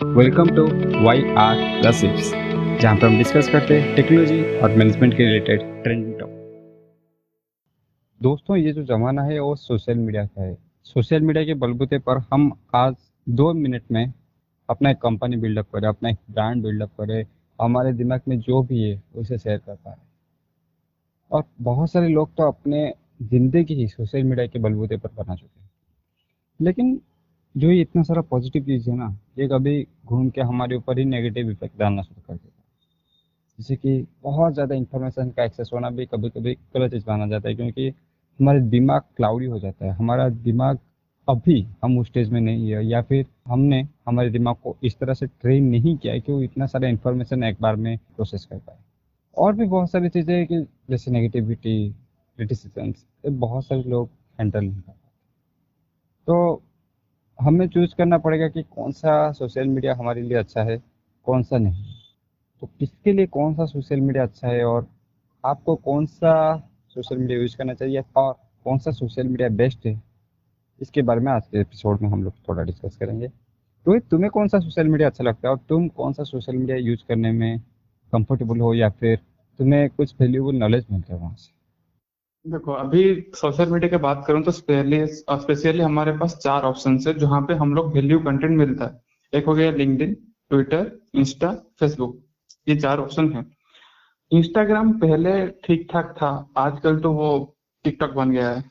Welcome to Y R gossips जहाँ पर हम डिस्कस करते हैं टेक्नोलॉजी और मैनेजमेंट के रिलेटेड ट्रेंडिंग टॉपिक दोस्तों, ये जो ज़माना है, वो सोशल मीडिया का है। सोशल मीडिया के बलबूते पर हम आज दो मिनट में अपना एक कंपनी बिल्डअप करें, अपना एक ब्रांड बिल्डअप करें, हमारे दिमाग में जो भी है, उसे शेयर कर पा रहे और बहुत सारे लोग तो अपने ज़िंदगी ही सोशल मीडिया के बलबूते पर बना चुके हैं। लेकिन जो ये इतना सारा पॉजिटिव चीज़ है ना, ये कभी घूम के हमारे ऊपर ही नेगेटिव इफ़ेक्ट डालना शुरू कर देता है। जैसे कि बहुत ज़्यादा इंफॉर्मेशन का एक्सेस होना भी कभी कभी गलत चीज़ माना जाता है, क्योंकि हमारे दिमाग क्लाउडी हो जाता है। हमारा दिमाग अभी हम उस स्टेज में नहीं है, या फिर हमने हमारे दिमाग को इस तरह से ट्रेन नहीं किया है कि वो इतना सारा इन्फॉर्मेशन एक बार में प्रोसेस कर पाए। और भी बहुत सारी चीज़ें हैं कि जैसे नेगेटिविटी क्रिटिसिजम्स ये बहुत सारे लोग हैंडल नहीं कर पाते। तो हमें चूज़ करना पड़ेगा कि कौन सा सोशल मीडिया हमारे लिए अच्छा है, कौन सा नहीं। तो किसके लिए कौन सा सोशल मीडिया अच्छा है और आपको कौन सा सोशल मीडिया यूज़ करना चाहिए और कौन सा सोशल मीडिया बेस्ट है, इसके बारे में आज के एपिसोड में हम लोग थोड़ा डिस्कस करेंगे। तो तुम्हें कौन सा सोशल मीडिया अच्छा लगता है और तुम कौन सा सोशल मीडिया यूज़ करने में कंफर्टेबल हो या फिर तुम्हें कुछ वैल्यूबल नॉलेज मिलता है वहाँ से? देखो, अभी सोशल मीडिया की बात करूँ तो स्पेशली स्पेशली हमारे पास चार ऑप्शन है, जहाँ पे हम लोग वैल्यू कंटेंट मिलता है। एक हो गया लिंक्डइन ट्विटर इंस्टा फेसबुक ये चार ऑप्शन है। इंस्टाग्राम पहले ठीक ठाक था, आजकल तो वो टिकटॉक बन गया है।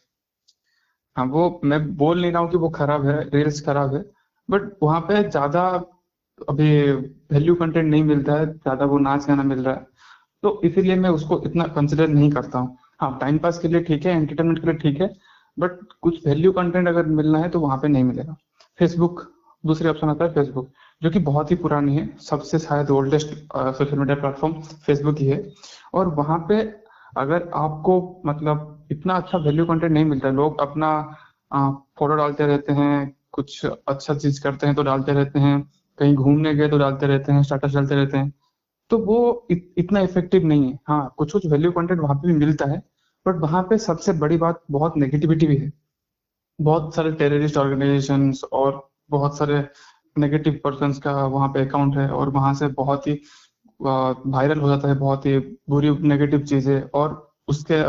हाँ वो मैं बोल नहीं रहा हूँ कि वो खराब है रील्स खराब है बट वहाँ पे ज़्यादा अभी वैल्यू कंटेंट नहीं मिलता है, ज़्यादा वो नाच गाना मिल रहा है। तो इसीलिए मैं उसको इतना कंसिडर नहीं करता हूँ। हाँ टाइम पास के लिए ठीक है एंटरटेनमेंट के लिए ठीक है बट कुछ वैल्यू कंटेंट अगर मिलना है तो वहाँ पे नहीं मिलेगा। फेसबुक दूसरे ऑप्शन आता है फेसबुक जो कि बहुत ही पुरानी है, सबसे शायद oldest social media platform Facebook ही है। और वहाँ पे अगर आपको मतलब इतना अच्छा वैल्यू कंटेंट नहीं मिलता, लोग अपना फ़ोटो डालते रहते हैं, कुछ अच्छा चीज़ करते हैं तो डालते रहते हैं, कहीं घूमने गए तो डालते रहते हैं स्टेटस डालते रहते हैं तो वो इत, इतना इफ़ेक्टिव नहीं है। हाँ कुछ कुछ वैल्यू कंटेंट वहाँ पे भी मिलता है बट वहाँ पे सबसे बड़ी बात बहुत नेगेटिविटी भी है। बहुत सारे टेररिस्ट ऑर्गेनाइजेशन और बहुत सारे नेगेटिव पर्सन का वहाँ पे अकाउंट है और वहाँ से बहुत ही वायरल हो जाता है बहुत ही बुरी नेगेटिव चीज़ें और उसके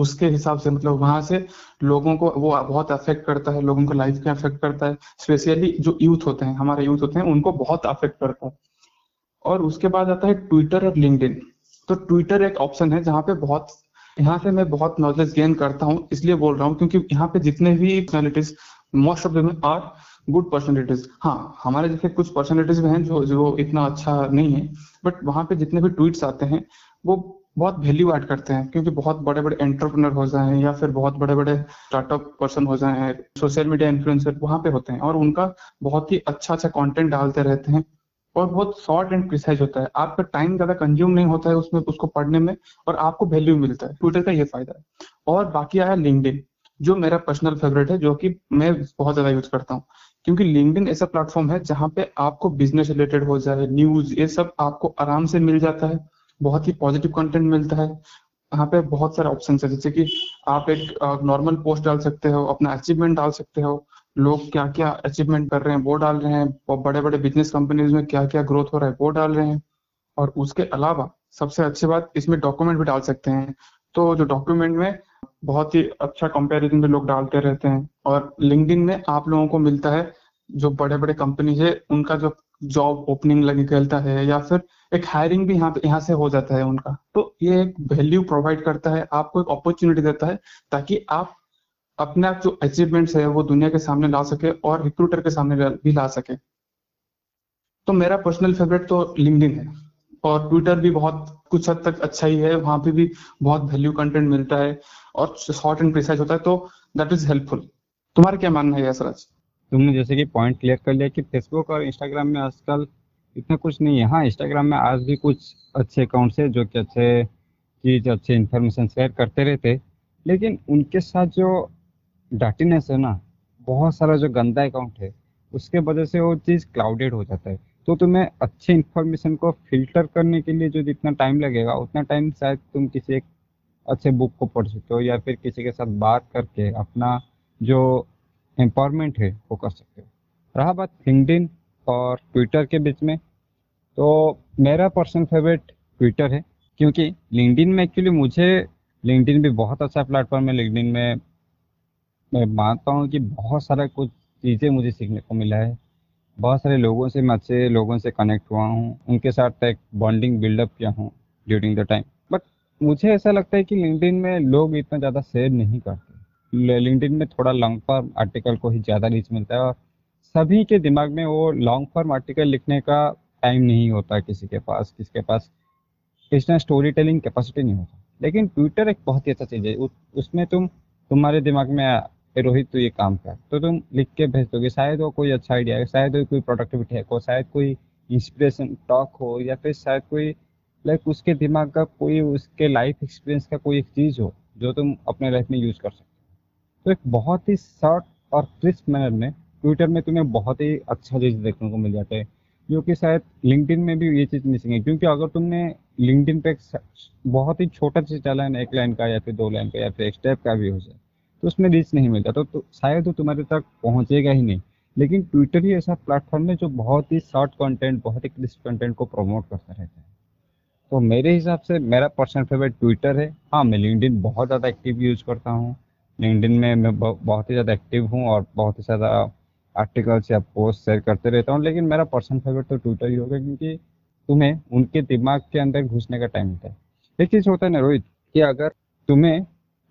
उसके हिसाब से मतलब वहाँ से लोगों को वो बहुत अफेक्ट करता है लोगों को लाइफ में अफेक्ट करता है। स्पेशली जो यूथ होते हैं हमारे यूथ होते हैं उनको बहुत अफेक्ट करता है। और उसके बाद आता है ट्विटर और लिंक्डइन तो ट्विटर एक ऑप्शन है जहाँ पे बहुत, यहाँ से मैं बहुत नॉलेज गेन करता हूँ, इसलिए बोल रहा हूँ क्योंकि यहाँ पे जितने भी personalities most of them are good personalities हाँ हमारे जैसे कुछ पर्सनैलिटीज भी हैं जो जो इतना अच्छा नहीं है बट वहाँ पे जितने भी ट्वीट्स आते हैं, वो बहुत वैल्यू ऐड करते हैं, क्योंकि बहुत बड़े बड़े एंटरप्रेनर हो जाए या फिर बहुत बड़े बड़े स्टार्टअप पर्सन हो जाए सोशल मीडिया इन्फ्लुएंसर वहाँ पे होते हैं और उनका बहुत ही अच्छा अच्छा कंटेंट डालते रहते हैं। और बहुत शॉर्ट एंड प्रिसाइज होता है। आपका टाइम ज़्यादा कंज्यूम नहीं होता है उसमें, उसको पढ़ने में और आपको वैल्यू मिलता है। ट्विटर का ये फ़ायदा है। और बाकी आया लिंकड जो मेरा पर्सनल फेवरेट है, जो कि मैं बहुत ज़्यादा यूज़ करता हूँ। क्योंकि लिंकड ऐसा प्लेटफॉर्म है जहाँ पे आपको बिज़नेस रिलेटेड हो जाए न्यूज़ ये सब आपको आराम से मिल जाता है। बहुत ही पॉजिटिव कंटेंट मिलता है। यहाँ पे बहुत सारे ऑप्शन है, जैसे कि आप एक नॉर्मल पोस्ट डाल सकते हो, अपना अचीवमेंट डाल सकते हो लोग क्या क्या अचीवमेंट कर रहे हैं, वो डाल रहे हैं बड़े बड़े बिज़नेस कंपनीज़ में क्या क्या ग्रोथ हो रहा है, वो डाल रहे हैं। और उसके अलावा सबसे अच्छी बात, इसमें डॉक्यूमेंट भी डाल सकते हैं। तो जो डॉक्यूमेंट में बहुत ही अच्छा कंपैरिजन में लोग डालते रहते हैं। और लिंक्डइन में आप लोगों को मिलता है, जो बड़े बड़े कंपनी है, उनका जो जॉब ओपनिंग लगी, निकलता है, या फिर एक हायरिंग भी यहाँ यहाँ से हो जाता है उनका। तो ये एक वैल्यू प्रोवाइड करता है, आपको एक अपॉर्चुनिटी देता है, ताकि आप अपना जो अचीवमेंट्स है, वो दुनिया के सामने ला सके और रिक्रूटर के सामने भी ला सके। तो मेरा पर्सनल फेवरेट तो लिंक्डइन है और ट्विटर भी बहुत कुछ हद तक अच्छा ही है। वहाँ पे भी बहुत वैल्यू कंटेंट मिलता है और शॉर्ट एंड प्रिसाइज होता है तो दैट इज़ हेल्पफुल तुम्हारा क्या मानना है यशराज तुमने जैसे कि पॉइंट क्लियर कर लिया कि फेसबुक और इंस्टाग्राम में आजकल इतना कुछ नहीं है। हाँ इंस्टाग्राम में आज भी कुछ अच्छे अकाउंट्स है, जो कि अच्छे चीज़, अच्छे इन्फॉर्मेशन शेयर करते रहते लेकिन उनके साथ जो डाटीनेस है ना, बहुत सारा जो गंदा अकाउंट है, उसके वजह से वो चीज़ क्लाउडेड हो जाता है। तो तुम्हें अच्छे इन्फॉर्मेशन को फ़िल्टर करने के लिए जो जितना टाइम लगेगा, उतना टाइम शायद तुम किसी एक अच्छे बुक को पढ़ सकते हो या फिर किसी के साथ बात करके अपना जो एम्पावरमेंट है, वो कर सकते हो। रहा बात लिंकडिन और ट्विटर के बीच में तो मेरा पर्सनल फेवरेट ट्विटर है, क्योंकि लिंक्डइन में एक्चुअली मुझे लिंक्डइन भी बहुत अच्छा प्लेटफॉर्म है लिंक्डइन में मैं मानता हूँ कि बहुत सारा कुछ चीज़ें मुझे सीखने को मिला है। बहुत सारे लोगों से, मैं अच्छे लोगों से कनेक्ट हुआ हूँ। उनके साथ एक बॉन्डिंग बिल्डअप किया हूँ ड्यूरिंग द टाइम बट मुझे ऐसा लगता है कि लिंक्डइन में लोग इतना ज़्यादा शेयर नहीं करते। लिंक्डइन में थोड़ा लॉन्ग फॉर्म आर्टिकल को ही ज़्यादा रीच मिलता है और सभी के दिमाग में वो लॉन्ग फॉर्म आर्टिकल लिखने का टाइम नहीं होता किसी के पास। किसके पास? इतना स्टोरी टेलिंग कैपेसिटी नहीं होता। लेकिन ट्विटर एक बहुत ही अच्छा चीज़ है। उसमें तुम, तुम्हारे दिमाग में रोहित तो ये काम कर। तो तुम लिख के भेज दोगे। शायद वो कोई अच्छा आइडिया है, शायद कोई प्रोडक्टिविटी है शायद कोई इंस्पिरेशन टॉक हो, या फिर शायद कोई लाइक उसके दिमाग का कोई, उसके लाइफ एक्सपीरियंस का कोई एक चीज़ हो, जो तुम अपने लाइफ में यूज़ कर सकते हो। तो एक बहुत ही शॉर्ट और क्रिस्प मैनर में ट्विटर में तुम्हें बहुत ही अच्छा चीज़ देखने को मिल जाता है, जो कि शायद लिंकडिन में भी ये चीज़ मिसिंग है। क्योंकि अगर तुमने लिंकडिन पे बहुत ही छोटा सा चैनल, एक लाइन का या फिर दो लाइन का या फिर एक स्टेप का भी हो जाए तो उसमें रीच नहीं मिलता। तो, तो शायद वो तुम्हारे तक पहुंचेगा ही नहीं। लेकिन ट्विटर ही ऐसा प्लेटफॉर्म है जो बहुत ही शॉर्ट कंटेंट बहुत ही क्रिस्प कंटेंट को प्रमोट करता रहता है। तो मेरे हिसाब से मेरा पर्सनल फेवरेट ट्विटर है। हाँ मैं लिंकडिन बहुत ज़्यादा एक्टिव यूज़ करता हूँ। लिंकडिन में मैं बहुत ही ज़्यादा एक्टिव हूँ और बहुत ही ज़्यादा आर्टिकल्स या पोस्ट शेयर करते रहता हूँ। लेकिन मेरा पर्सनल फेवरेट तो ट्विटर ही होगा क्योंकि तुम्हें उनके दिमाग के अंदर घुसने का टाइम मिलता है। एक चीज़ होता है ना रोहित कि अगर तुम्हें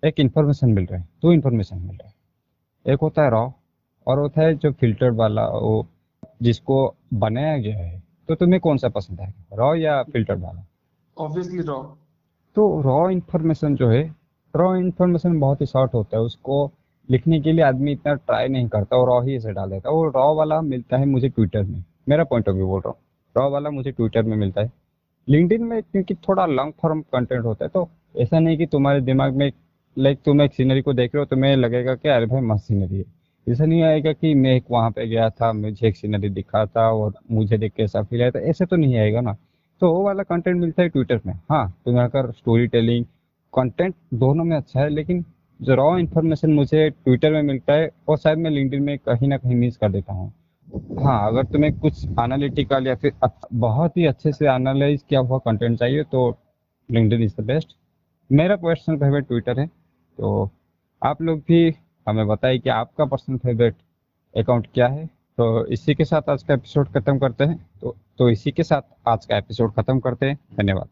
एक इन्फॉर्मेशन मिल रहा है दो इन्फॉर्मेशन मिल रहा है। एक होता है रॉ और होता है जो फ़िल्टर वाला वो जिसको बनाया गया है। तो तुम्हें कौन सा पसंद आएगा रॉ या फ़िल्टर वाला? ऑब्वियसली रॉ तो रॉ इन्फॉर्मेशन जो है रॉ इन्फॉर्मेशन बहुत ही शॉर्ट होता है। उसको लिखने के लिए आदमी इतना ट्राई नहीं करता और रॉ ही ऐसे डाल देता है। वो रॉ वाला मिलता है मुझे ट्विटर में मेरा पॉइंट ऑफ़ व्यू बोल रहा हूँ। रॉ वाला मुझे ट्विटर में मिलता है। लिंकडिन में क्योंकि थोड़ा लॉन्ग फॉर्म कंटेंट होता है तो ऐसा नहीं कि तुम्हारे दिमाग में लाइक तुम एक सीनरी को देख रहे हो, तुम्हें लगेगा कि अरे भाई मस्त सीनरी है। ऐसा नहीं आएगा कि मैं एक वहाँ पे गया था, मुझे एक सीनरी दिखा था और मुझे देख के ऐसा फील आया था। ऐसे तो नहीं आएगा ना। तो वो वाला कंटेंट मिलता है ट्विटर में। हाँ तुम्हें अगर स्टोरी टेलिंग कंटेंट दोनों में अच्छा है, लेकिन जो रॉ इन्फॉर्मेशन मुझे ट्विटर में मिलता है, और शायद मैं लिंकडिन में कहीं ना कहीं मिस कर देता हूँ। हाँ अगर तुम्हें कुछ एनालिटिकल या फिर बहुत ही अच्छे से एनालाइज किया हुआ कंटेंट चाहिए तो लिंकडिन इज़ द बेस्ट मेरा पर्सनल फेवरेट ट्विटर है। तो आप लोग भी हमें बताइए कि आपका पर्सनल फेवरेट अकाउंट क्या है? तो इसी के साथ आज का एपिसोड खत्म करते हैं। तो तो इसी के साथ आज का एपिसोड खत्म करते हैं। धन्यवाद।